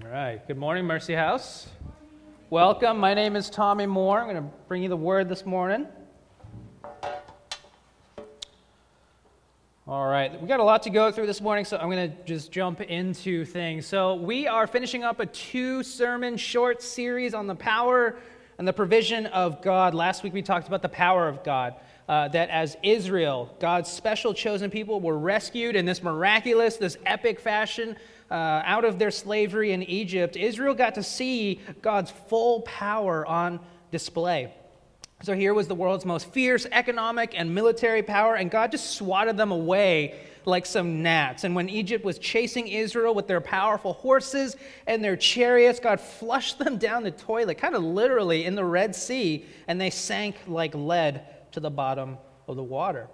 All right. Good morning, Mercy House. Welcome. My name is Tommy Moore. I'm going to bring you the word this morning. All right. We got a lot to go through this morning, so I'm going to just jump into things. So, we are finishing up a two sermon short series on the power and the provision of God. Last week we talked about the power of God. Uh, that as Israel, God's special chosen people, were rescued in this miraculous, this epic fashion uh, out of their slavery in Egypt, Israel got to see God's full power on display. So here was the world's most fierce economic and military power, and God just swatted them away like some gnats. And when Egypt was chasing Israel with their powerful horses and their chariots, God flushed them down the toilet, kind of literally in the Red Sea, and they sank like lead to the bottom of the water.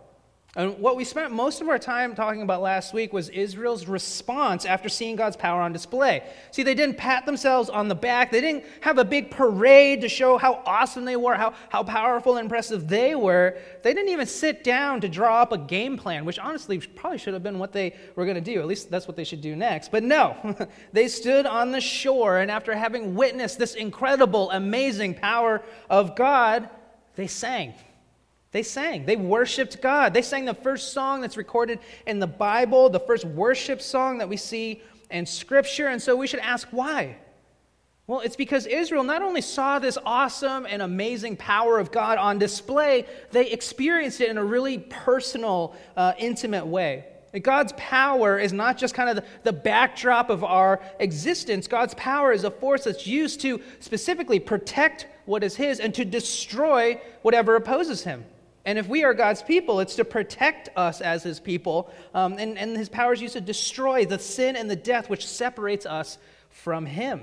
And what we spent most of our time talking about last week was Israel's response after seeing God's power on display. See, they didn't pat themselves on the back, they didn't have a big parade to show how awesome they were, how, how powerful and impressive they were. They didn't even sit down to draw up a game plan, which honestly probably should have been what they were going to do. At least that's what they should do next. But no, they stood on the shore, and after having witnessed this incredible, amazing power of God, they sang. They sang. They worshiped God. They sang the first song that's recorded in the Bible, the first worship song that we see in Scripture. And so we should ask why. Well, it's because Israel not only saw this awesome and amazing power of God on display, they experienced it in a really personal, uh, intimate way. God's power is not just kind of the, the, backdrop of our existence. God's power is a force that's used to specifically protect what is His and to destroy whatever opposes Him. And if we are God's people, it's to protect us as his people. Um, and, and his power is used to destroy the sin and the death which separates us from him.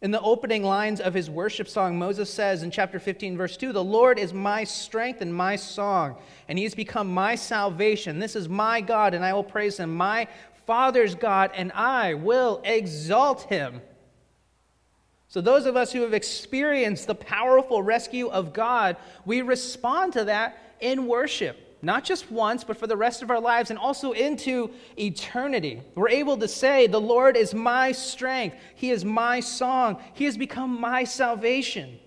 In the opening lines of his worship song, Moses says in chapter 15, verse 2 The Lord is my strength and my song, and he has become my salvation. This is my God, and I will praise him, my Father's God, and I will exalt him. So, those of us who have experienced the powerful rescue of God, we respond to that in worship, not just once, but for the rest of our lives and also into eternity. We're able to say, The Lord is my strength, He is my song, He has become my salvation.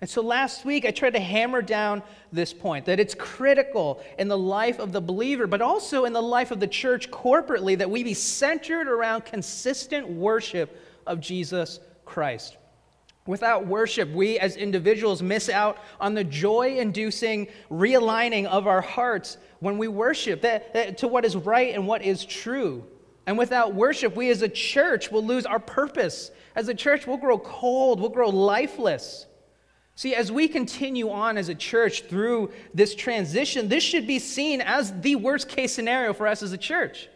And so last week I tried to hammer down this point that it's critical in the life of the believer, but also in the life of the church corporately, that we be centered around consistent worship of Jesus Christ. Without worship, we as individuals miss out on the joy inducing realigning of our hearts when we worship that, that, to what is right and what is true. And without worship, we as a church will lose our purpose. As a church, we'll grow cold, we'll grow lifeless. See, as we continue on as a church through this transition, this should be seen as the worst case scenario for us as a church.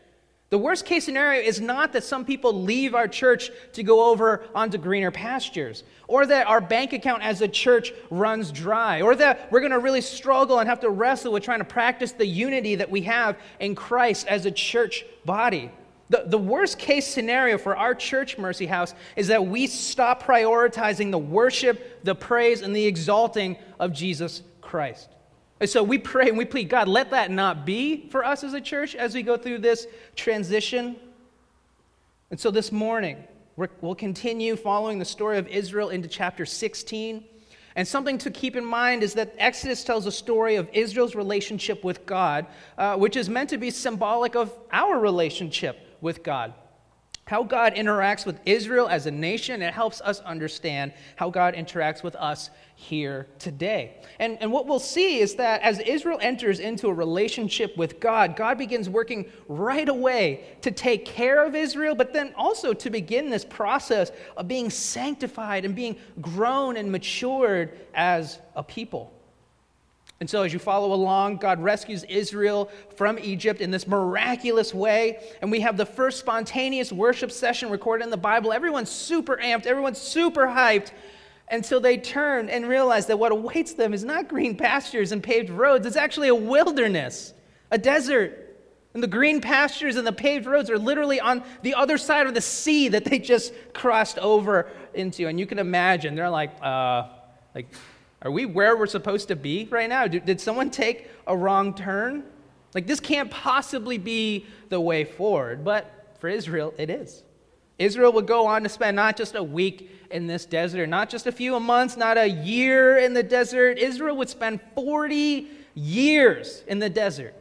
The worst case scenario is not that some people leave our church to go over onto greener pastures, or that our bank account as a church runs dry, or that we're going to really struggle and have to wrestle with trying to practice the unity that we have in Christ as a church body. The, the worst case scenario for our church, Mercy House, is that we stop prioritizing the worship, the praise, and the exalting of Jesus Christ. And so we pray and we plead, God, let that not be for us as a church as we go through this transition. And so this morning, we will continue following the story of Israel into chapter 16. And something to keep in mind is that Exodus tells a story of Israel's relationship with God, uh, which is meant to be symbolic of our relationship with God how God interacts with Israel as a nation. It helps us understand how God interacts with us here today. And, and what we'll see is that as Israel enters into a relationship with God, God begins working right away to take care of Israel, but then also to begin this process of being sanctified and being grown and matured as a people. And so, as you follow along, God rescues Israel from Egypt in this miraculous way. And we have the first spontaneous worship session recorded in the Bible. Everyone's super amped, everyone's super hyped until they turn and realize that what awaits them is not green pastures and paved roads, it's actually a wilderness, a desert. And the green pastures and the paved roads are literally on the other side of the sea that they just crossed over into. And you can imagine, they're like, uh, like, are we where we're supposed to be right now? Did someone take a wrong turn? Like, this can't possibly be the way forward. But for Israel, it is. Israel would go on to spend not just a week in this desert, not just a few months, not a year in the desert. Israel would spend 40 years in the desert.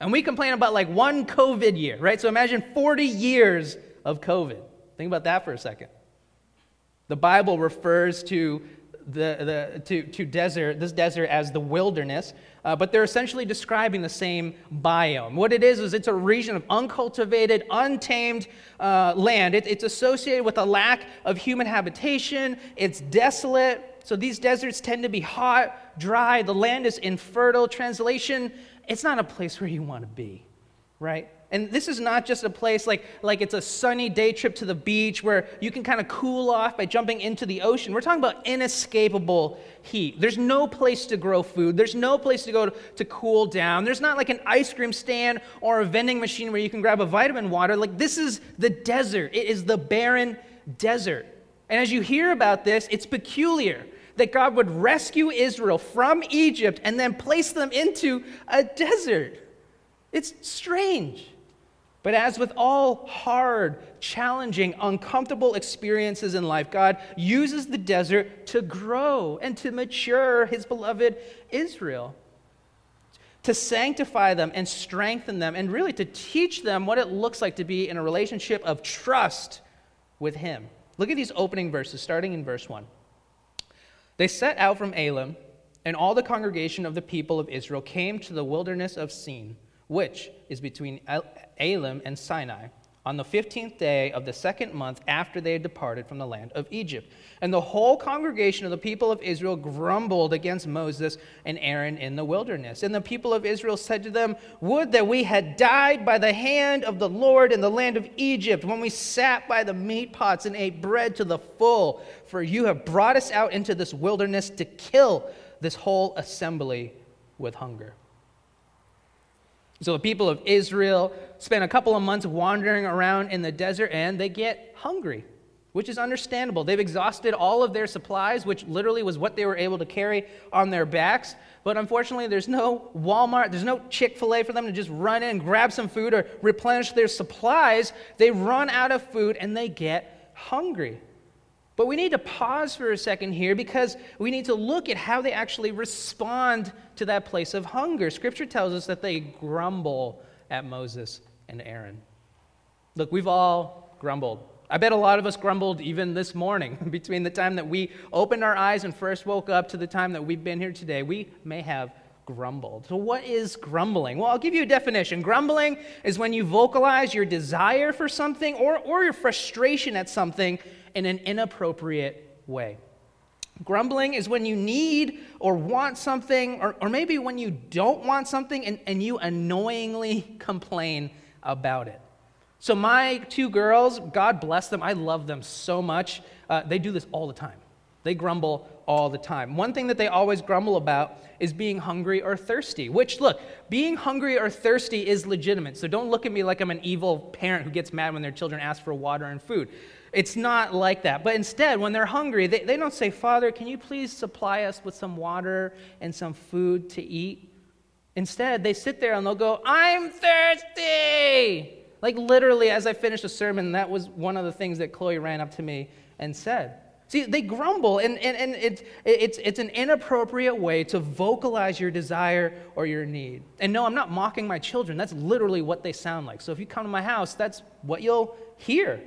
And we complain about like one COVID year, right? So imagine 40 years of COVID. Think about that for a second. The Bible refers to the, the, to, to desert, this desert as the wilderness, uh, but they're essentially describing the same biome. What it is, is it's a region of uncultivated, untamed uh, land. It, it's associated with a lack of human habitation, it's desolate. So these deserts tend to be hot, dry, the land is infertile. Translation, it's not a place where you want to be, right? And this is not just a place like, like it's a sunny day trip to the beach where you can kind of cool off by jumping into the ocean. We're talking about inescapable heat. There's no place to grow food, there's no place to go to, to cool down. There's not like an ice cream stand or a vending machine where you can grab a vitamin water. Like, this is the desert, it is the barren desert. And as you hear about this, it's peculiar that God would rescue Israel from Egypt and then place them into a desert. It's strange. But as with all hard, challenging, uncomfortable experiences in life, God uses the desert to grow and to mature his beloved Israel, to sanctify them and strengthen them, and really to teach them what it looks like to be in a relationship of trust with him. Look at these opening verses, starting in verse 1. They set out from Elim, and all the congregation of the people of Israel came to the wilderness of Sin which is between Elim and Sinai, on the 15th day of the second month after they had departed from the land of Egypt. And the whole congregation of the people of Israel grumbled against Moses and Aaron in the wilderness. And the people of Israel said to them, Would that we had died by the hand of the Lord in the land of Egypt, when we sat by the meat pots and ate bread to the full, for you have brought us out into this wilderness to kill this whole assembly with hunger. So the people of Israel spend a couple of months wandering around in the desert and they get hungry, which is understandable. They've exhausted all of their supplies, which literally was what they were able to carry on their backs. But unfortunately, there's no Walmart, there's no Chick fil A for them to just run in and grab some food or replenish their supplies. They run out of food and they get hungry. But we need to pause for a second here because we need to look at how they actually respond to that place of hunger. Scripture tells us that they grumble at Moses and Aaron. Look, we've all grumbled. I bet a lot of us grumbled even this morning between the time that we opened our eyes and first woke up to the time that we've been here today. We may have grumbled. So, what is grumbling? Well, I'll give you a definition. Grumbling is when you vocalize your desire for something or, or your frustration at something in an inappropriate way. Grumbling is when you need or want something, or, or maybe when you don't want something and, and you annoyingly complain about it. So, my two girls, God bless them, I love them so much. Uh, they do this all the time. They grumble all the time. One thing that they always grumble about is being hungry or thirsty, which, look, being hungry or thirsty is legitimate. So don't look at me like I'm an evil parent who gets mad when their children ask for water and food. It's not like that. But instead, when they're hungry, they, they don't say, Father, can you please supply us with some water and some food to eat? Instead, they sit there and they'll go, I'm thirsty. Like literally, as I finished a sermon, that was one of the things that Chloe ran up to me and said. See, they grumble, and, and, and it's, it's, it's an inappropriate way to vocalize your desire or your need. And no, I'm not mocking my children. That's literally what they sound like. So if you come to my house, that's what you'll hear.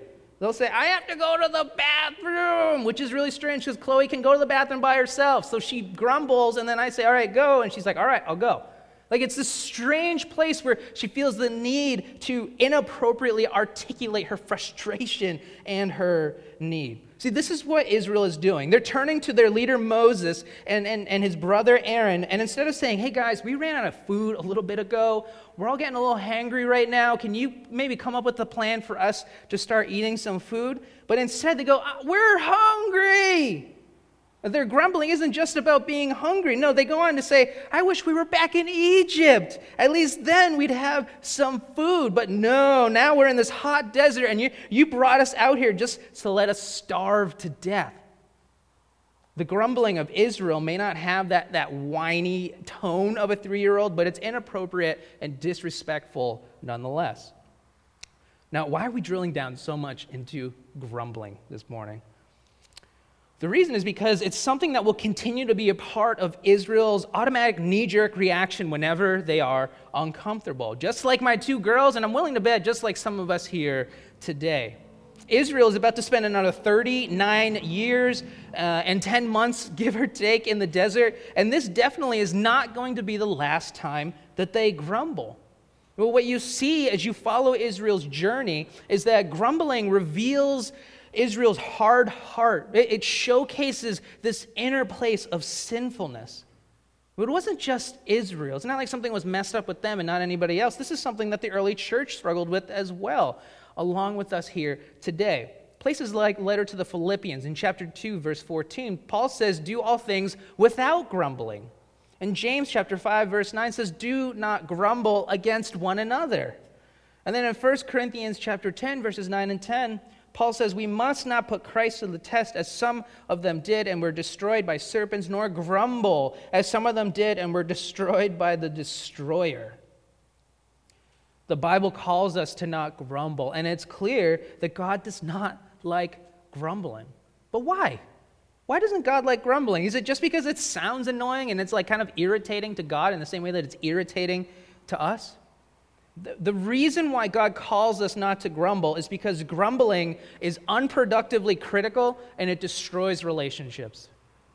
They'll say, I have to go to the bathroom, which is really strange because Chloe can go to the bathroom by herself. So she grumbles, and then I say, All right, go. And she's like, All right, I'll go. Like it's this strange place where she feels the need to inappropriately articulate her frustration and her need. See, this is what Israel is doing. They're turning to their leader Moses and, and, and his brother Aaron, and instead of saying, hey guys, we ran out of food a little bit ago, we're all getting a little hangry right now, can you maybe come up with a plan for us to start eating some food? But instead they go, uh, we're hungry. Their grumbling isn't just about being hungry. No, they go on to say, I wish we were back in Egypt. At least then we'd have some food. But no, now we're in this hot desert and you, you brought us out here just to let us starve to death. The grumbling of Israel may not have that, that whiny tone of a three year old, but it's inappropriate and disrespectful nonetheless. Now, why are we drilling down so much into grumbling this morning? The reason is because it's something that will continue to be a part of Israel's automatic knee jerk reaction whenever they are uncomfortable. Just like my two girls, and I'm willing to bet just like some of us here today. Israel is about to spend another 39 years uh, and 10 months, give or take, in the desert, and this definitely is not going to be the last time that they grumble. Well, what you see as you follow Israel's journey is that grumbling reveals Israel's hard heart. It, showcases this inner place of sinfulness. But it wasn't just Israel. It's not like something was messed up with them and not anybody else. This is something that the early church struggled with as well, along with us here today. Places like letter to the Philippians in chapter 2 verse 14, Paul says, "Do all things without grumbling." And James chapter 5 verse 9 says, "Do not grumble against one another." And then in 1 Corinthians chapter 10 verses 9 and 10, Paul says, We must not put Christ to the test as some of them did and were destroyed by serpents, nor grumble as some of them did and were destroyed by the destroyer. The Bible calls us to not grumble, and it's clear that God does not like grumbling. But why? Why doesn't God like grumbling? Is it just because it sounds annoying and it's like kind of irritating to God in the same way that it's irritating to us? The reason why God calls us not to grumble is because grumbling is unproductively critical and it destroys relationships.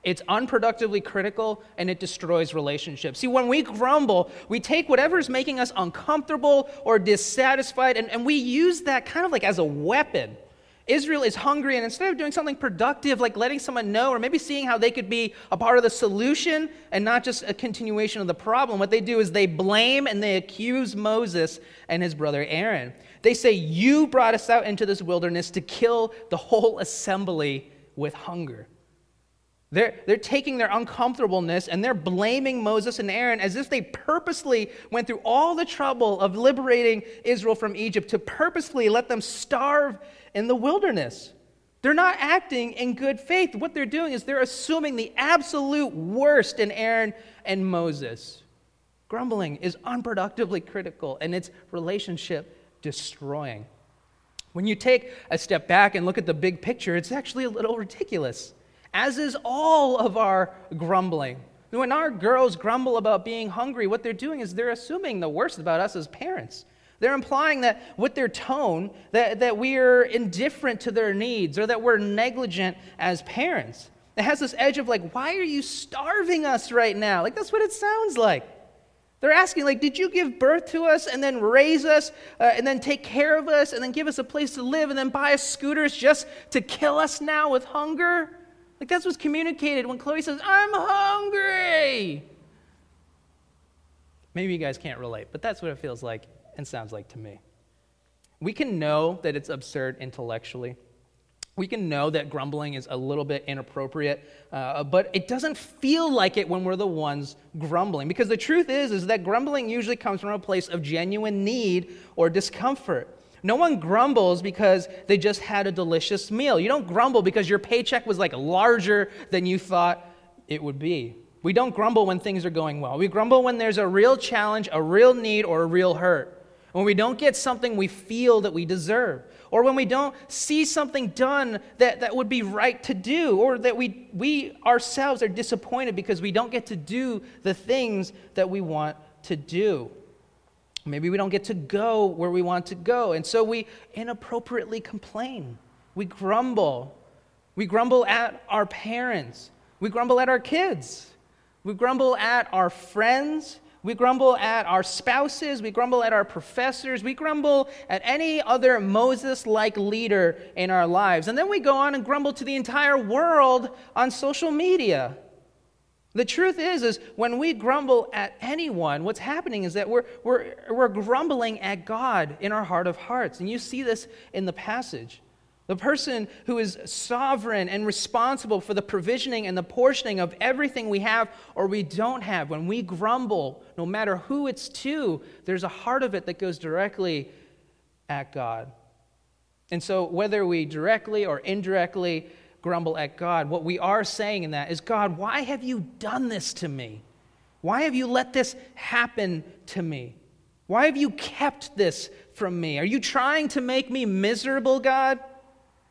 It's unproductively critical and it destroys relationships. See, when we grumble, we take whatever is making us uncomfortable or dissatisfied and, and we use that kind of like as a weapon Israel is hungry, and instead of doing something productive, like letting someone know, or maybe seeing how they could be a part of the solution and not just a continuation of the problem, what they do is they blame and they accuse Moses and his brother Aaron. They say, You brought us out into this wilderness to kill the whole assembly with hunger. They're, they're taking their uncomfortableness and they're blaming Moses and Aaron as if they purposely went through all the trouble of liberating Israel from Egypt to purposely let them starve in the wilderness. They're not acting in good faith. What they're doing is they're assuming the absolute worst in Aaron and Moses. Grumbling is unproductively critical and it's relationship destroying. When you take a step back and look at the big picture, it's actually a little ridiculous as is all of our grumbling. When our girls grumble about being hungry, what they're doing is they're assuming the worst about us as parents. They're implying that with their tone, that, that we are indifferent to their needs or that we're negligent as parents. It has this edge of like, why are you starving us right now? Like, that's what it sounds like. They're asking, like, did you give birth to us and then raise us uh, and then take care of us and then give us a place to live and then buy us scooters just to kill us now with hunger? Like that's what's communicated when Chloe says, I'm hungry. Maybe you guys can't relate, but that's what it feels like and sounds like to me. We can know that it's absurd intellectually. We can know that grumbling is a little bit inappropriate, uh, but it doesn't feel like it when we're the ones grumbling. Because the truth is, is that grumbling usually comes from a place of genuine need or discomfort. No one grumbles because they just had a delicious meal. You don't grumble because your paycheck was like larger than you thought it would be. We don't grumble when things are going well. We grumble when there's a real challenge, a real need, or a real hurt. When we don't get something we feel that we deserve, or when we don't see something done that, that would be right to do, or that we, we ourselves are disappointed because we don't get to do the things that we want to do. Maybe we don't get to go where we want to go. And so we inappropriately complain. We grumble. We grumble at our parents. We grumble at our kids. We grumble at our friends. We grumble at our spouses. We grumble at our professors. We grumble at any other Moses like leader in our lives. And then we go on and grumble to the entire world on social media. The truth is, is when we grumble at anyone, what's happening is that we're, we're, we're grumbling at God in our heart of hearts. And you see this in the passage. The person who is sovereign and responsible for the provisioning and the portioning of everything we have or we don't have, when we grumble, no matter who it's to, there's a heart of it that goes directly at God. And so, whether we directly or indirectly grumble at God. What we are saying in that is, God, why have you done this to me? Why have you let this happen to me? Why have you kept this from me? Are you trying to make me miserable, God?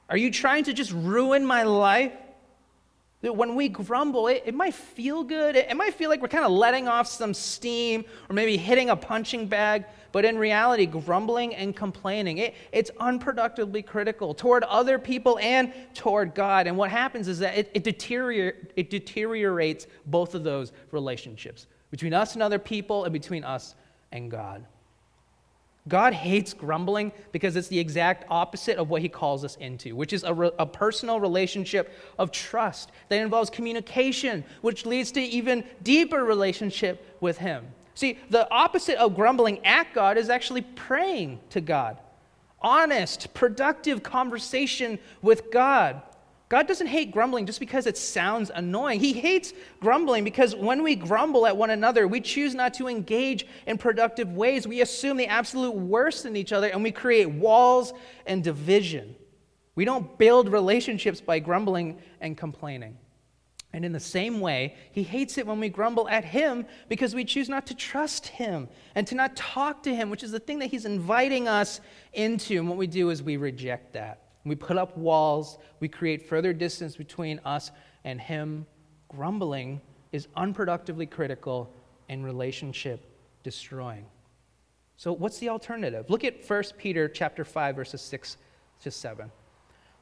Are you trying to just ruin my life? When we grumble, it, it might feel good. It, it might feel like we're kind of letting off some steam or maybe hitting a punching bag. But in reality, grumbling and complaining, it, it's unproductively critical toward other people and toward God. And what happens is that it, it, deterior, it deteriorates both of those relationships between us and other people and between us and God. God hates grumbling because it's the exact opposite of what he calls us into, which is a, re- a, personal relationship of trust that involves communication, which leads to even deeper relationship with him. See, the opposite of grumbling at God is actually praying to God. Honest, productive conversation with God. God doesn't hate grumbling just because it sounds annoying. He hates grumbling because when we grumble at one another, we choose not to engage in productive ways. We assume the absolute worst in each other and we create walls and division. We don't build relationships by grumbling and complaining. And in the same way, he hates it when we grumble at him because we choose not to trust him and to not talk to him, which is the thing that he's inviting us into. And what we do is we reject that. We put up walls, we create further distance between us and Him. Grumbling is unproductively critical and relationship destroying. So what's the alternative? Look at 1 Peter chapter 5 verses 6 to 7.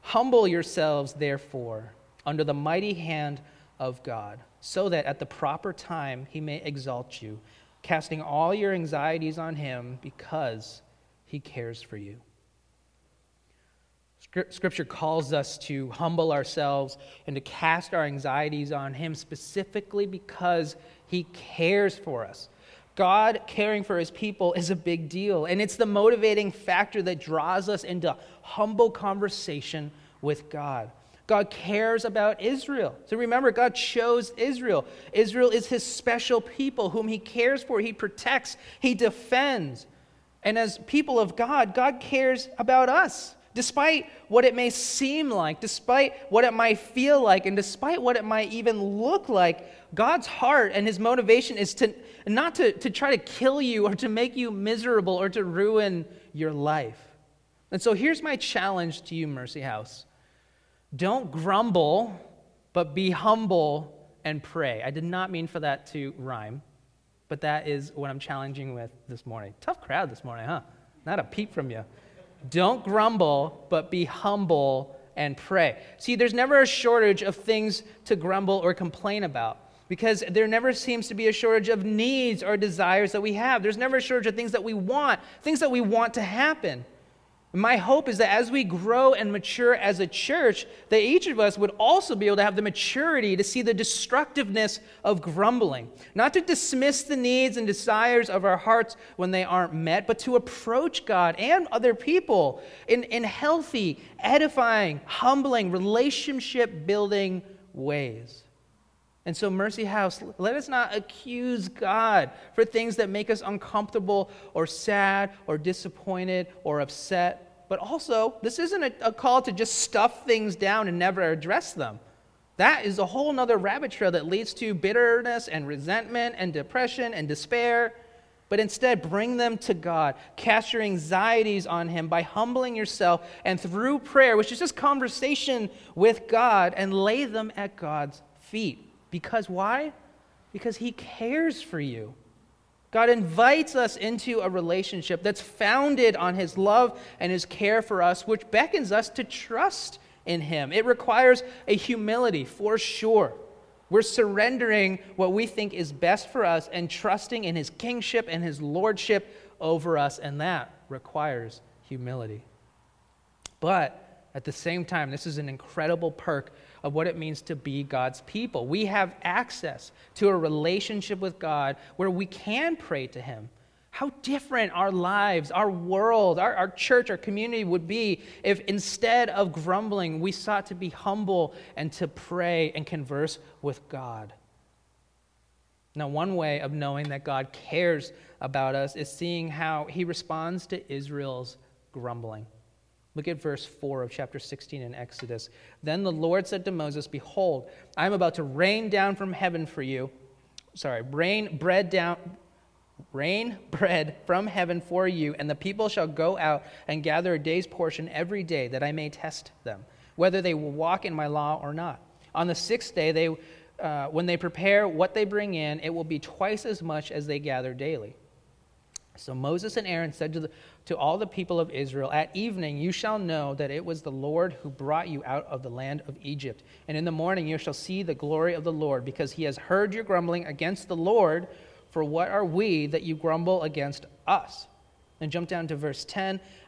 Humble yourselves therefore under the mighty hand of God, so that at the proper time he may exalt you, casting all your anxieties on him because he cares for you. Scripture calls us to humble ourselves and to cast our anxieties on Him specifically because He cares for us. God caring for His people is a big deal, and it's the motivating factor that draws us into humble conversation with God. God cares about Israel. So remember, God chose Israel. Israel is His special people whom He cares for, He protects, He defends. And as people of God, God cares about us. Despite what it may seem like, despite what it might feel like, and despite what it might even look like, God's heart and his motivation is to not to, to try to kill you or to make you miserable or to ruin your life. And so here's my challenge to you, Mercy House. Don't grumble, but be humble and pray. I did not mean for that to rhyme, but that is what I'm challenging with this morning. Tough crowd this morning, huh? Not a peep from you. Don't grumble, but be humble and pray. See, there's never a shortage of things to grumble or complain about because there never seems to be a shortage of needs or desires that we have. There's never a shortage of things that we want, things that we want to happen. My hope is that as we grow and mature as a church, that each of us would also be able to have the maturity to see the destructiveness of grumbling. Not to dismiss the needs and desires of our hearts when they aren't met, but to approach God and other people in, in healthy, edifying, humbling, relationship building ways. And so, Mercy House, let us not accuse God for things that make us uncomfortable or sad or disappointed or upset. But also, this isn't a, a call to just stuff things down and never address them. That is a whole nother rabbit trail that leads to bitterness and resentment and depression and despair. But instead, bring them to God. Cast your anxieties on Him by humbling yourself and through prayer, which is just conversation with God, and lay them at God's feet. Because why? Because He cares for you. God invites us into a relationship that's founded on His love and His care for us, which beckons us to trust in Him. It requires a humility, for sure. We're surrendering what we think is best for us and trusting in His kingship and His lordship over us, and that requires humility. But at the same time, this is an incredible perk of what it means to be God's people. We have access to a relationship with God where we can pray to Him. How different our lives, our world, our, our church, our community would be if instead of grumbling, we sought to be humble and to pray and converse with God. Now, one way of knowing that God cares about us is seeing how He responds to Israel's grumbling. Look at verse 4 of chapter 16 in Exodus. Then the Lord said to Moses, Behold, I am about to rain down from heaven for you. Sorry, rain bread down. rain bread from heaven for you, and the people shall go out and gather a day's portion every day, that I may test them, whether they will walk in my law or not. On the sixth day, they, uh, when they prepare what they bring in, it will be twice as much as they gather daily. So Moses and Aaron said to, the, to all the people of Israel, At evening you shall know that it was the Lord who brought you out of the land of Egypt. And in the morning you shall see the glory of the Lord, because he has heard your grumbling against the Lord. For what are we that you grumble against us? And jump down to verse 10.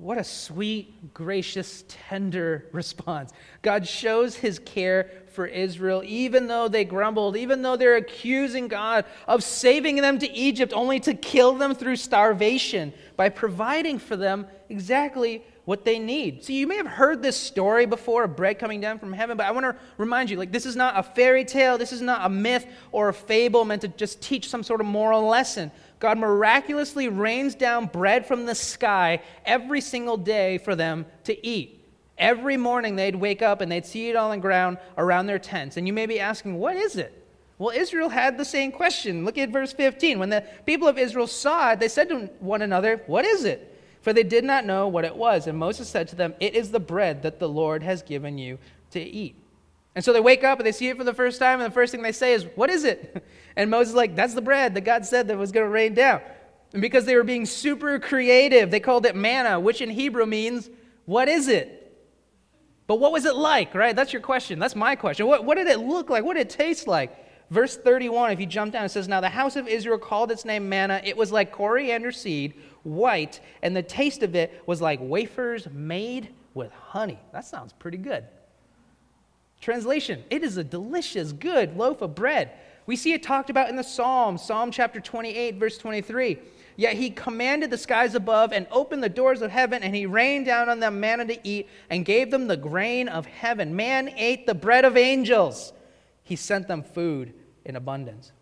What a sweet, gracious, tender response. God shows his care for Israel, even though they grumbled, even though they're accusing God of saving them to Egypt only to kill them through starvation by providing for them exactly what they need. See, you may have heard this story before of bread coming down from heaven, but I want to remind you like, this is not a fairy tale, this is not a myth or a fable meant to just teach some sort of moral lesson. God miraculously rains down bread from the sky every single day for them to eat. Every morning they'd wake up and they'd see it on the ground around their tents. And you may be asking, what is it? Well, Israel had the same question. Look at verse 15. When the people of Israel saw it, they said to one another, What is it? For they did not know what it was. And Moses said to them, It is the bread that the Lord has given you to eat. And so they wake up and they see it for the first time, and the first thing they say is, What is it? And Moses like, That's the bread that God said that was going to rain down. And because they were being super creative, they called it manna, which in Hebrew means, What is it? But what was it like, right? That's your question. That's my question. What, what did it look like? What did it taste like? Verse 31, if you jump down, it says, Now the house of Israel called its name manna. It was like coriander seed, white, and the taste of it was like wafers made with honey. That sounds pretty good. Translation It is a delicious, good loaf of bread. We see it talked about in the Psalms, Psalm chapter 28, verse 23. Yet he commanded the skies above and opened the doors of heaven, and he rained down on them manna to eat and gave them the grain of heaven. Man ate the bread of angels. He sent them food in abundance.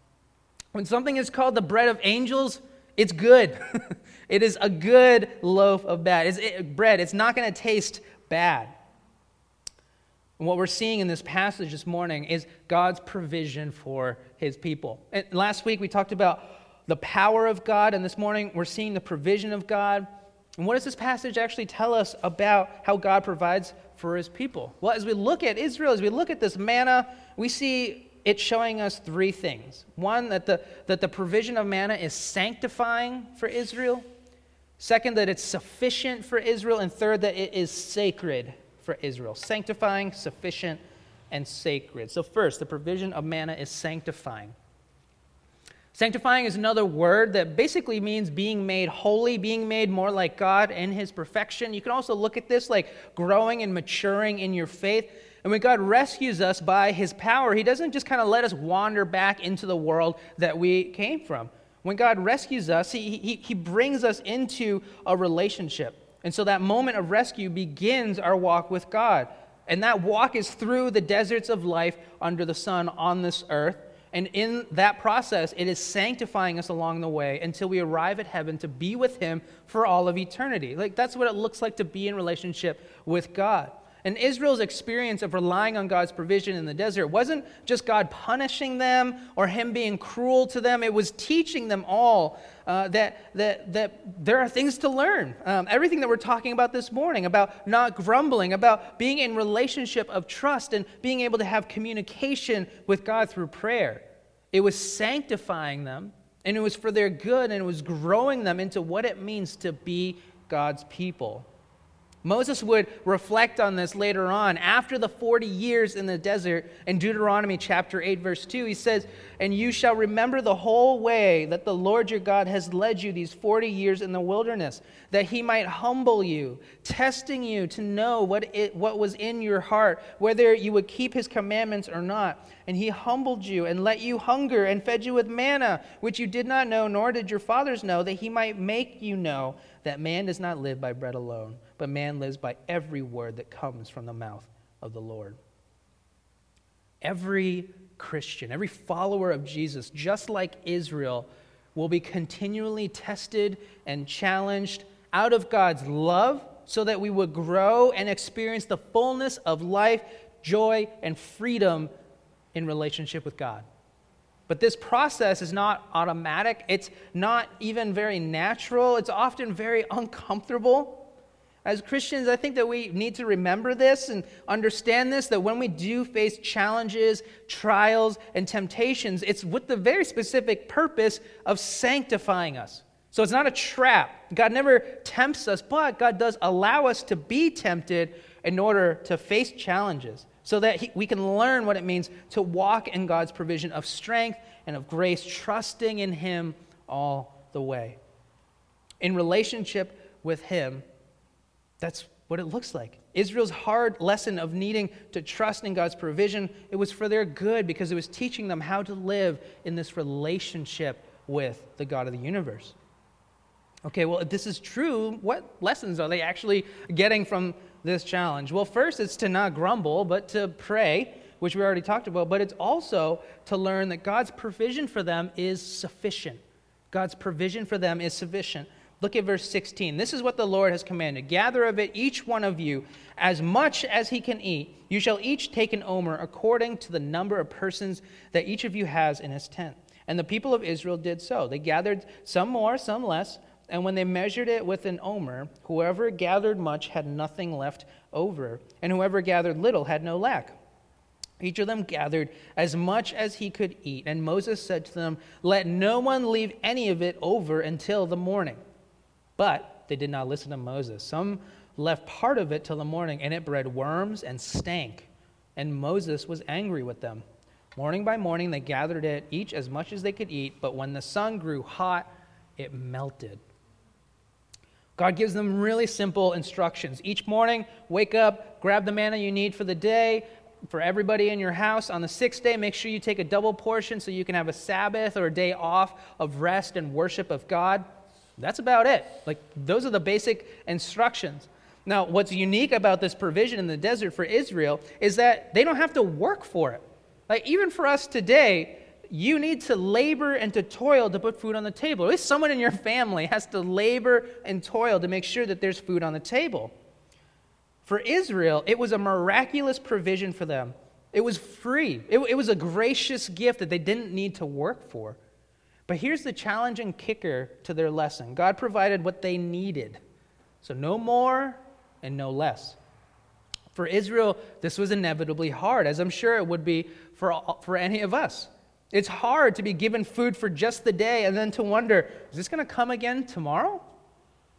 When something is called the bread of angels, it's good. it is a good loaf of bad. It's, it, bread. It's not going to taste bad. And what we're seeing in this passage this morning is God's provision for his people. And last week we talked about the power of God, and this morning we're seeing the provision of God. And what does this passage actually tell us about how God provides for his people? Well, as we look at Israel, as we look at this manna, we see it showing us three things. One, that the, that the provision of manna is sanctifying for Israel. Second, that it's sufficient for Israel. And third, that it is sacred for Israel sanctifying, sufficient, and sacred. So, first, the provision of manna is sanctifying. Sanctifying is another word that basically means being made holy, being made more like God in his perfection. You can also look at this like growing and maturing in your faith. And when God rescues us by his power, he doesn't just kind of let us wander back into the world that we came from. When God rescues us, he, he, he brings us into a relationship. And so that moment of rescue begins our walk with God. And that walk is through the deserts of life under the sun on this earth. And in that process, it is sanctifying us along the way until we arrive at heaven to be with Him for all of eternity. Like, that's what it looks like to be in relationship with God. And Israel's experience of relying on God's provision in the desert wasn't just God punishing them or Him being cruel to them, it was teaching them all uh, that, that, that there are things to learn. Um, everything that we're talking about this morning about not grumbling, about being in relationship of trust and being able to have communication with God through prayer. It was sanctifying them, and it was for their good, and it was growing them into what it means to be God's people. Moses would reflect on this later on. After the 40 years in the desert, in Deuteronomy chapter 8, verse 2, he says, And you shall remember the whole way that the Lord your God has led you these 40 years in the wilderness, that he might humble you, testing you to know what, it, what was in your heart, whether you would keep his commandments or not. And he humbled you and let you hunger and fed you with manna, which you did not know, nor did your fathers know, that he might make you know that man does not live by bread alone but man lives by every word that comes from the mouth of the Lord. Every Christian, every follower of Jesus, just like Israel, will be continually tested and challenged out of God's love so that we would grow and experience the fullness of life, joy, and freedom in relationship with God. But this process is not automatic. It's not even very natural. It's often very uncomfortable. As Christians, I think that we need to remember this and understand this that when we do face challenges, trials, and temptations, it's with the very specific purpose of sanctifying us. So it's not a trap. God never tempts us, but God does allow us to be tempted in order to face challenges so that he, we can learn what it means to walk in God's provision of strength and of grace, trusting in Him all the way. In relationship with Him, that's what it looks like. Israel's hard lesson of needing to trust in God's provision, it was for their good because it was teaching them how to live in this relationship with the God of the universe. Okay, well, if this is true, what lessons are they actually getting from this challenge? Well, first, it's to not grumble, but to pray, which we already talked about, but it's also to learn that God's provision for them is sufficient. God's provision for them is sufficient. Look at verse 16. This is what the Lord has commanded Gather of it, each one of you, as much as he can eat. You shall each take an omer according to the number of persons that each of you has in his tent. And the people of Israel did so. They gathered some more, some less. And when they measured it with an omer, whoever gathered much had nothing left over, and whoever gathered little had no lack. Each of them gathered as much as he could eat. And Moses said to them, Let no one leave any of it over until the morning. But they did not listen to Moses. Some left part of it till the morning, and it bred worms and stank. And Moses was angry with them. Morning by morning, they gathered it, each as much as they could eat. But when the sun grew hot, it melted. God gives them really simple instructions. Each morning, wake up, grab the manna you need for the day, for everybody in your house. On the sixth day, make sure you take a double portion so you can have a Sabbath or a day off of rest and worship of God. That's about it. Like, those are the basic instructions. Now, what's unique about this provision in the desert for Israel is that they don't have to work for it. Like, even for us today, you need to labor and to toil to put food on the table. At least someone in your family has to labor and toil to make sure that there's food on the table. For Israel, it was a miraculous provision for them. It was free, it, it was a gracious gift that they didn't need to work for. But here's the challenging kicker to their lesson God provided what they needed. So, no more and no less. For Israel, this was inevitably hard, as I'm sure it would be for, for any of us. It's hard to be given food for just the day and then to wonder, is this going to come again tomorrow?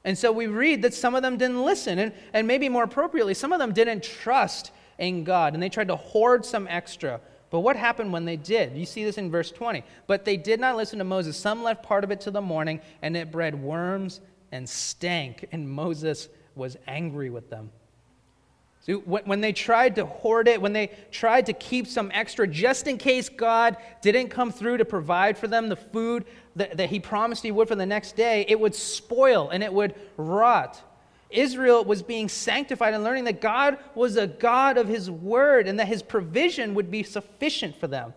And so we read that some of them didn't listen, and, and maybe more appropriately, some of them didn't trust in God, and they tried to hoard some extra. But what happened when they did? You see this in verse 20. But they did not listen to Moses. Some left part of it to the morning, and it bred worms and stank, and Moses was angry with them. So when they tried to hoard it, when they tried to keep some extra just in case God didn't come through to provide for them the food that, that He promised He would for the next day, it would spoil and it would rot. Israel was being sanctified and learning that God was a God of His word and that His provision would be sufficient for them.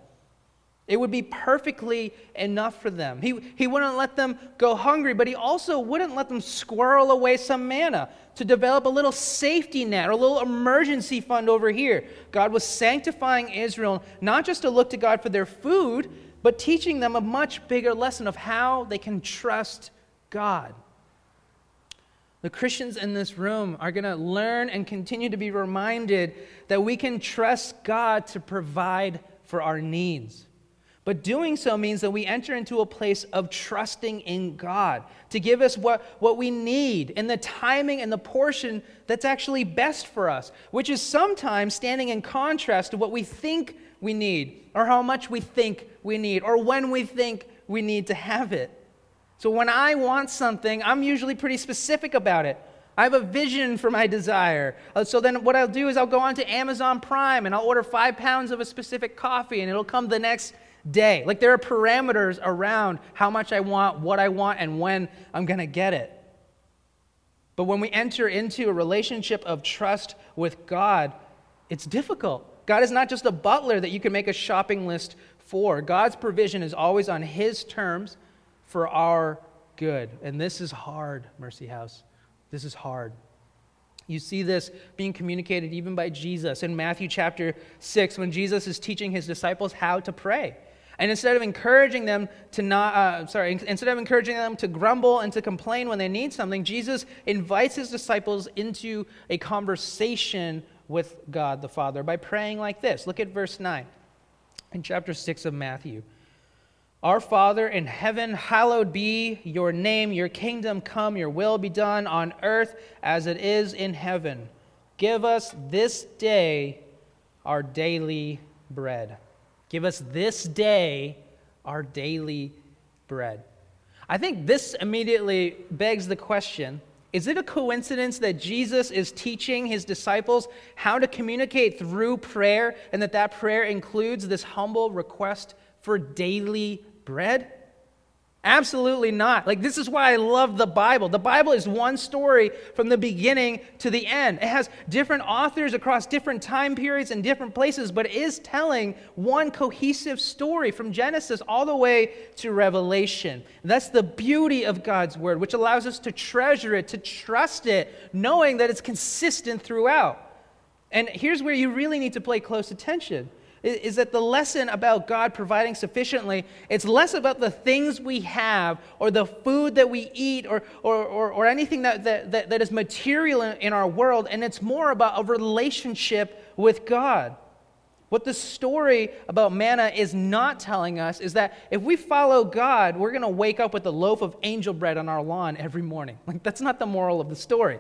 It would be perfectly enough for them. He, he wouldn't let them go hungry, but he also wouldn't let them squirrel away some manna to develop a little safety net or a little emergency fund over here. God was sanctifying Israel not just to look to God for their food, but teaching them a much bigger lesson of how they can trust God. The Christians in this room are going to learn and continue to be reminded that we can trust God to provide for our needs. But doing so means that we enter into a place of trusting in God to give us what, what we need in the timing and the portion that's actually best for us, which is sometimes standing in contrast to what we think we need, or how much we think we need, or when we think we need to have it. So when I want something, I'm usually pretty specific about it. I have a vision for my desire. Uh, so then what I'll do is I'll go onto Amazon Prime and I'll order five pounds of a specific coffee and it'll come the next day. Like there are parameters around how much I want, what I want, and when I'm going to get it. But when we enter into a relationship of trust with God, It's difficult. God is not just a butler that you can make a shopping list for. God's provision is always on His terms for our good. And this is hard, Mercy House. This is hard. You see this being communicated even by Jesus in Matthew chapter 6 when Jesus is teaching his disciples how to pray. And instead of encouraging them to not, uh, sorry, instead of encouraging them to grumble and to complain when they need something, Jesus invites his disciples into a conversation with God the Father by praying like this. Look at verse 9 in chapter 6 of Matthew. Our Father in heaven, hallowed be your name, your kingdom come, your will be done on earth as it is in heaven. Give us this day our daily bread. Give us this day our daily bread. I think this immediately begs the question is it a coincidence that Jesus is teaching his disciples how to communicate through prayer and that that prayer includes this humble request for daily bread? Absolutely not. Like, this is why I love the Bible. The Bible is one story from the beginning to the end. It has different authors across different time periods and different places, but it is telling one cohesive story from Genesis all the way to Revelation. That's the beauty of God's Word, which allows us to treasure it, to trust it, knowing that it's consistent throughout. And here's where you really need to pay close attention is that the lesson about God providing sufficiently, it's less about the things we have or the food that we eat or, or, or, or anything that, that, that is material in, in our world, and it's more about a relationship with God. What the story about manna is not telling us is that if we follow God, we're going to wake up with a loaf of angel bread on our lawn every morning. Like, that's not the moral of the story.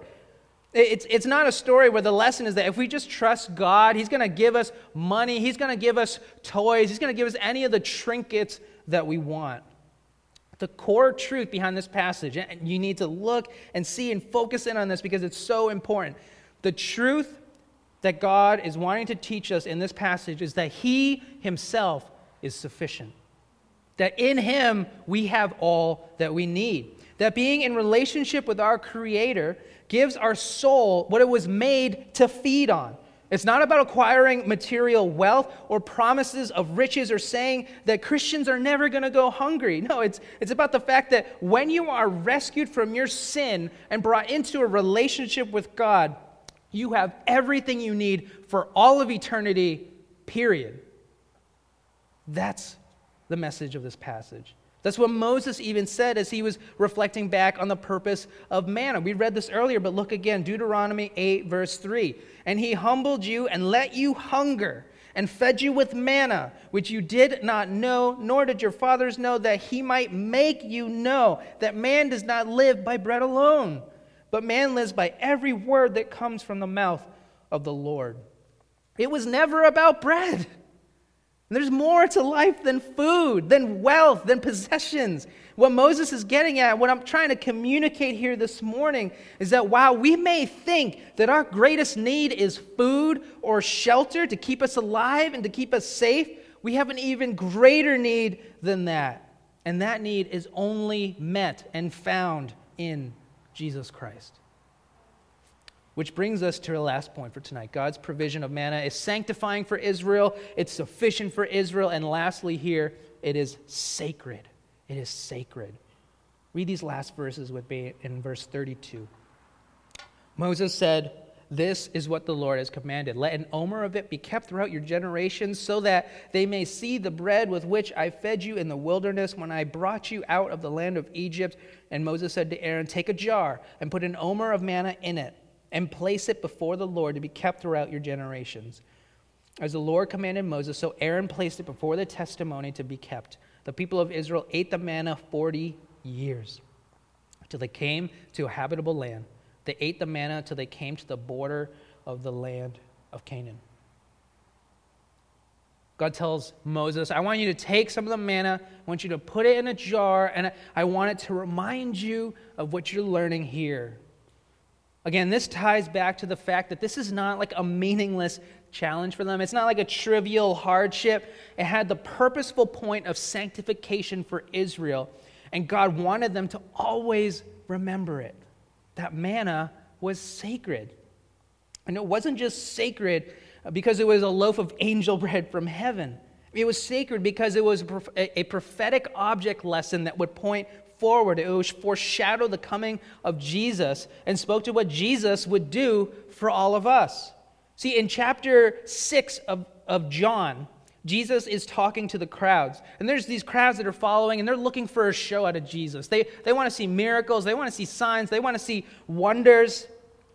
It's, it's not a story where the lesson is that if we just trust God, He's going to give us money, He's going to give us toys, He's going to give us any of the trinkets that we want. The core truth behind this passage, and you need to look and see and focus in on this because it's so important. The truth that God is wanting to teach us in this passage is that He Himself is sufficient. That in Him we have all that we need. That being in relationship with our Creator gives our soul what it was made to feed on. It's not about acquiring material wealth or promises of riches or saying that Christians are never going to go hungry. No, it's, it's about the fact that when you are rescued from your sin and brought into a relationship with God, you have everything you need for all of eternity, period. That's the message of this passage. That's what Moses even said as he was reflecting back on the purpose of manna. We read this earlier, but look again Deuteronomy 8, verse 3. And he humbled you and let you hunger and fed you with manna, which you did not know, nor did your fathers know, that he might make you know that man does not live by bread alone, but man lives by every word that comes from the mouth of the Lord. It was never about bread. There's more to life than food, than wealth, than possessions. What Moses is getting at, what I'm trying to communicate here this morning, is that while we may think that our greatest need is food or shelter to keep us alive and to keep us safe, we have an even greater need than that. And that need is only met and found in Jesus Christ. Which brings us to our last point for tonight. God's provision of manna is sanctifying for Israel, it's sufficient for Israel, and lastly, here, it is sacred. It is sacred. Read these last verses with me in verse 32. Moses said, This is what the Lord has commanded. Let an omer of it be kept throughout your generations, so that they may see the bread with which I fed you in the wilderness when I brought you out of the land of Egypt. And Moses said to Aaron, Take a jar and put an omer of manna in it and place it before the Lord to be kept throughout your generations. As the Lord commanded Moses, so Aaron placed it before the testimony to be kept. The people of Israel ate the manna 40 years till they came to a habitable land. They ate the manna till they came to the border of the land of Canaan. God tells Moses, I want you to take some of the manna, I want you to put it in a jar, and I want it to remind you of what you're learning here. Again, this ties back to the fact that this is not like a meaningless challenge for them. It's not like a trivial hardship. It had the purposeful point of sanctification for Israel. And God wanted them to always remember it. That manna was sacred. And it wasn't just sacred because it was a loaf of angel bread from heaven. It was sacred because it was a prophetic object lesson that would point forward. It would foreshadow the coming of Jesus and spoke to what Jesus would do for all of us. See, in chapter 6 of, of John, Jesus is talking to the crowds. And there's these crowds that are following, and they're looking for a show out of Jesus. They, they want to see miracles, they want to see signs, they want to see wonders.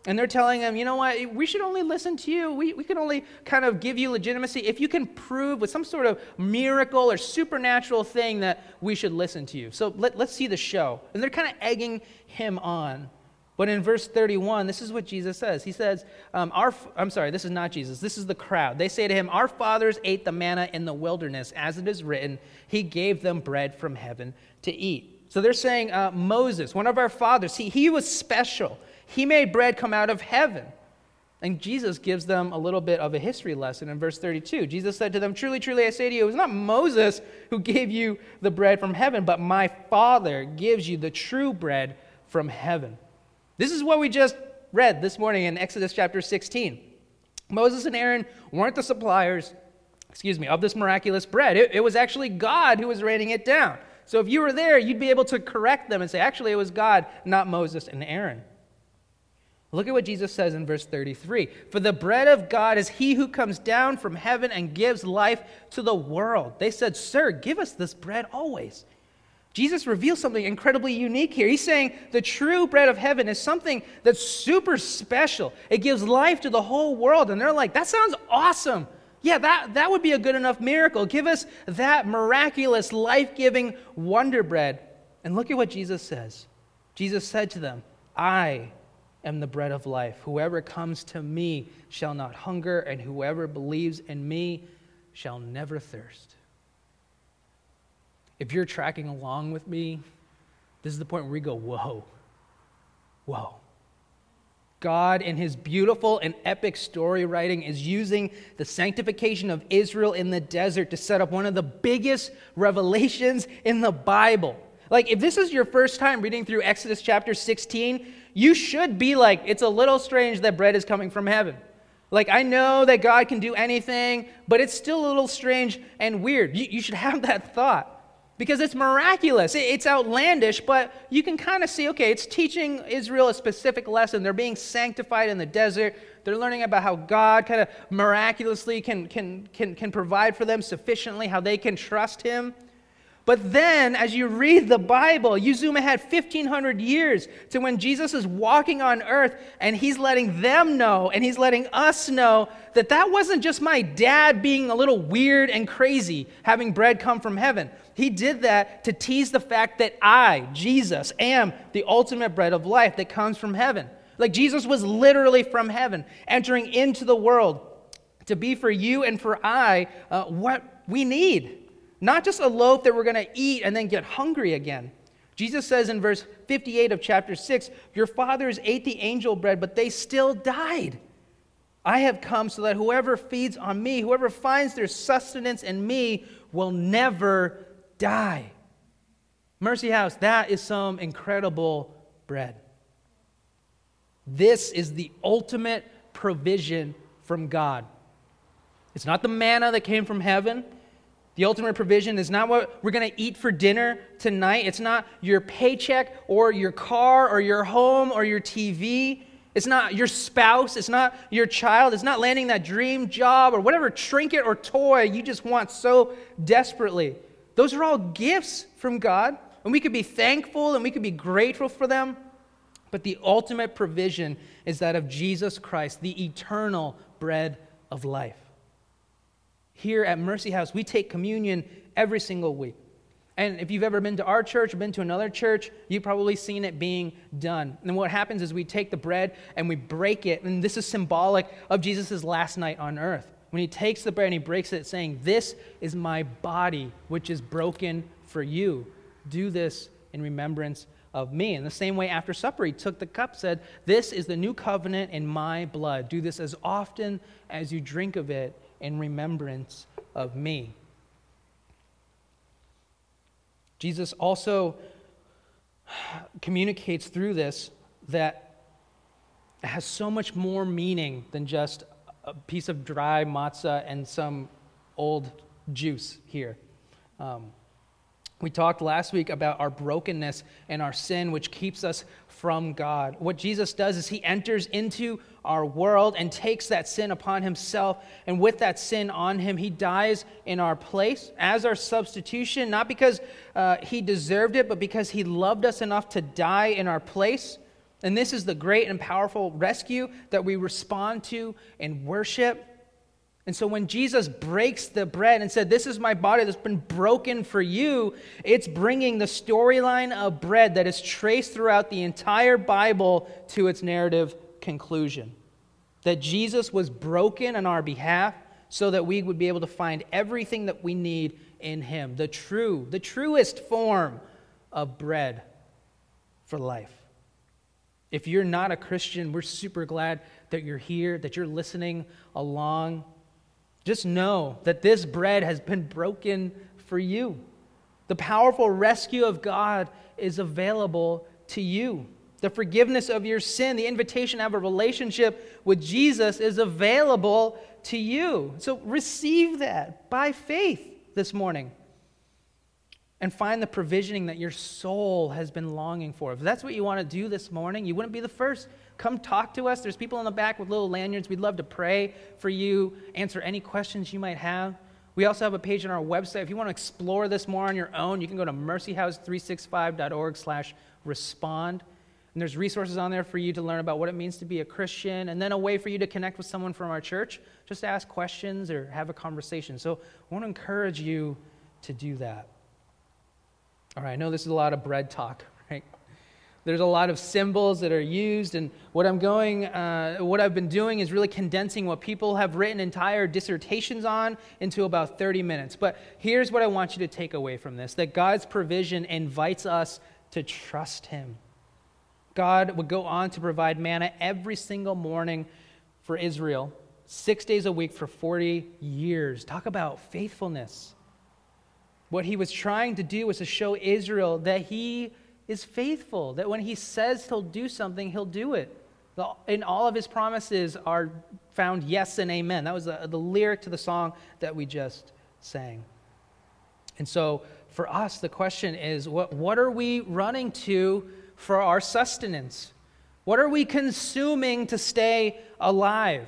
And they're telling him, you know what, we should only listen to you. We, we can only kind of give you legitimacy if you can prove with some sort of miracle or supernatural thing that we should listen to you. So let, let's see the show. And they're kind of egging him on. But in verse 31, this is what Jesus says. He says, um, our, I'm sorry, this is not Jesus. This is the crowd. They say to him, Our fathers ate the manna in the wilderness, as it is written, He gave them bread from heaven to eat. So they're saying, uh, Moses, one of our fathers, he, he was special. He made bread come out of heaven. And Jesus gives them a little bit of a history lesson in verse 32. Jesus said to them, Truly, truly, I say to you, it was not Moses who gave you the bread from heaven, but my Father gives you the true bread from heaven. This is what we just read this morning in Exodus chapter 16. Moses and Aaron weren't the suppliers, excuse me, of this miraculous bread. It, it was actually God who was raining it down. So if you were there, you'd be able to correct them and say, actually, it was God, not Moses and Aaron. Look at what Jesus says in verse 33 For the bread of God is he who comes down from heaven and gives life to the world. They said, Sir, give us this bread always. Jesus reveals something incredibly unique here. He's saying the true bread of heaven is something that's super special. It gives life to the whole world. And they're like, that sounds awesome. Yeah, that, that would be a good enough miracle. Give us that miraculous, life giving wonder bread. And look at what Jesus says. Jesus said to them, I am the bread of life. Whoever comes to me shall not hunger, and whoever believes in me shall never thirst. If you're tracking along with me, this is the point where we go, whoa, whoa. God, in his beautiful and epic story writing, is using the sanctification of Israel in the desert to set up one of the biggest revelations in the Bible. Like, if this is your first time reading through Exodus chapter 16, you should be like, it's a little strange that bread is coming from heaven. Like, I know that God can do anything, but it's still a little strange and weird. You, you should have that thought because it's miraculous. It, it's outlandish, but you can kind of see okay, it's teaching Israel a specific lesson. They're being sanctified in the desert. They're learning about how God kind of miraculously can, can, can, can provide for them sufficiently, how they can trust Him. But then, as you read the Bible, you zoom ahead 1,500 years to when Jesus is walking on earth and he's letting them know and he's letting us know that that wasn't just my dad being a little weird and crazy having bread come from heaven. He did that to tease the fact that I, Jesus, am the ultimate bread of life that comes from heaven. Like Jesus was literally from heaven, entering into the world to be for you and for I uh, what we need. Not just a loaf that we're going to eat and then get hungry again. Jesus says in verse 58 of chapter 6 Your fathers ate the angel bread, but they still died. I have come so that whoever feeds on me, whoever finds their sustenance in me, will never die. Mercy House, that is some incredible bread. This is the ultimate provision from God. It's not the manna that came from heaven. The ultimate provision is not what we're going to eat for dinner tonight. It's not your paycheck or your car or your home or your TV. It's not your spouse. It's not your child. It's not landing that dream job or whatever trinket or toy you just want so desperately. Those are all gifts from God, and we could be thankful and we could be grateful for them. But the ultimate provision is that of Jesus Christ, the eternal bread of life here at Mercy House, we take communion every single week. And if you've ever been to our church or been to another church, you've probably seen it being done. And what happens is we take the bread and we break it. And this is symbolic of Jesus' last night on earth. When he takes the bread and he breaks it, saying, This is my body, which is broken for you. Do this in remembrance of me. In the same way, after supper, he took the cup, said, This is the new covenant in my blood. Do this as often as you drink of it in remembrance of me. Jesus also communicates through this that it has so much more meaning than just a piece of dry matzah and some old juice here. Um, we talked last week about our brokenness and our sin, which keeps us from God. What Jesus does is he enters into our world and takes that sin upon himself. And with that sin on him, he dies in our place as our substitution, not because uh, he deserved it, but because he loved us enough to die in our place. And this is the great and powerful rescue that we respond to in worship. And so when Jesus breaks the bread and said, This is my body that's been broken for you, it's bringing the storyline of bread that is traced throughout the entire Bible to its narrative conclusion. That Jesus was broken on our behalf so that we would be able to find everything that we need in him. The true, the truest form of bread for life. If you're not a Christian, we're super glad that you're here, that you're listening along just know that this bread has been broken for you. The powerful rescue of God is available to you. The forgiveness of your sin, the invitation to have a relationship with Jesus is available to you. So receive that by faith this morning and find the provisioning that your soul has been longing for. If that's what you want to do this morning, you wouldn't be the first. Come talk to us. There's people in the back with little lanyards. We'd love to pray for you, answer any questions you might have. We also have a page on our website. If you want to explore this more on your own, you can go to mercyhouse365.org slash respond. And there's resources on there for you to learn about what it means to be a Christian, and then a way for you to connect with someone from our church, just to ask questions or have a conversation. So I want to encourage you to do that. All right, I know this is a lot of bread talk, right? there's a lot of symbols that are used, and what I'm going, uh, what I've been doing is really condensing what people have written entire dissertations on into about 30 minutes. But here's what I want you to take away from this: that God's provision invites us to trust Him. God would go on to provide manna every single morning for Israel, six days a week for 40 years. Talk about faithfulness. What he was trying to do was to show Israel that he is faithful, that when he says he'll do something, he'll do it. In all of his promises are found yes and amen. That was the, the lyric to the song that we just sang. And so for us, the question is what, what are we running to for our sustenance? What are we consuming to stay alive?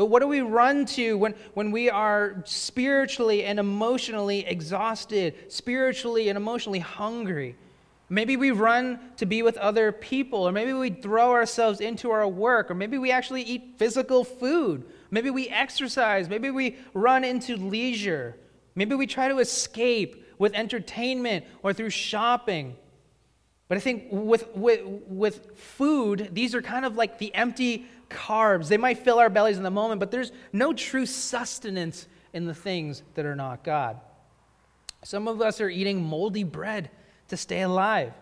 But what do we run to when, when we are spiritually and emotionally exhausted, spiritually and emotionally hungry? Maybe we run to be with other people, or maybe we throw ourselves into our work, or maybe we actually eat physical food. Maybe we exercise. Maybe we run into leisure. Maybe we try to escape with entertainment or through shopping. But I think with, with, with food, these are kind of like the empty carbs. They might fill our bellies in the moment, but there's no true sustenance in the things that are not God. Some of us are eating moldy bread to stay alive.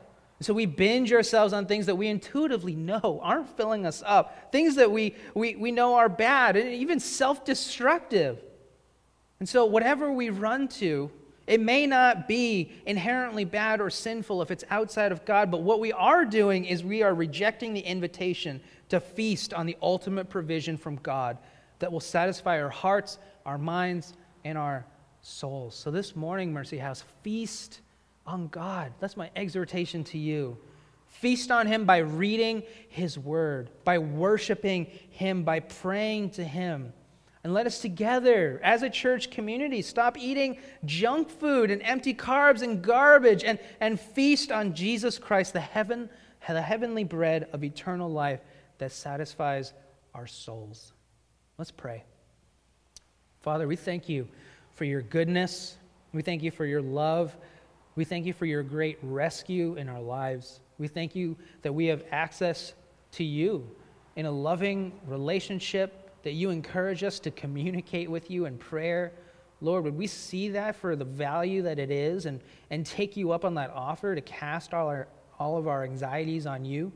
So we binge ourselves on things that we intuitively know aren't filling us up, things that we, we, we know are bad and even self destructive. And so, whatever we run to, it may not be inherently bad or sinful if it's outside of God, but what we are doing is we are rejecting the invitation to feast on the ultimate provision from God that will satisfy our hearts, our minds, and our souls. So, this morning, Mercy House, feast on God. That's my exhortation to you. Feast on Him by reading His Word, by worshiping Him, by praying to Him. And let us together, as a church community, stop eating junk food and empty carbs and garbage and, and feast on Jesus Christ, the, heaven, the heavenly bread of eternal life that satisfies our souls. Let's pray. Father, we thank you for your goodness. We thank you for your love. We thank you for your great rescue in our lives. We thank you that we have access to you in a loving relationship, that you encourage us to communicate with you in prayer. Lord, would we see that for the value that it is and, and take you up on that offer to cast all, our, all of our anxieties on you?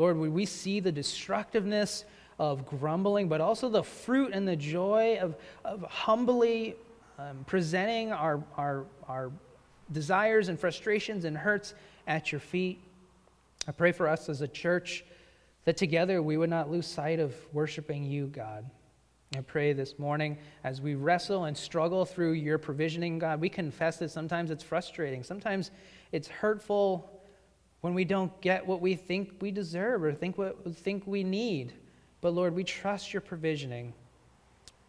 Lord, would we see the destructiveness of grumbling, but also the fruit and the joy of, of humbly um, presenting our, our, our desires and frustrations and hurts at your feet. I pray for us as a church that together we would not lose sight of worshiping you, God. I pray this morning as we wrestle and struggle through your provisioning, God, we confess that sometimes it's frustrating. Sometimes it's hurtful when we don't get what we think we deserve or think what think we need. But Lord, we trust your provisioning.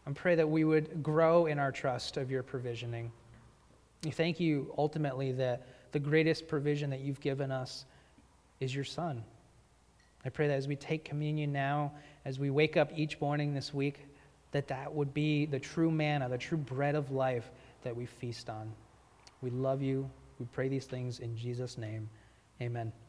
I pray that we would grow in our trust of your provisioning. We thank you ultimately that the greatest provision that you've given us is your Son. I pray that as we take communion now, as we wake up each morning this week, that that would be the true manna, the true bread of life that we feast on. We love you. We pray these things in Jesus' name. Amen.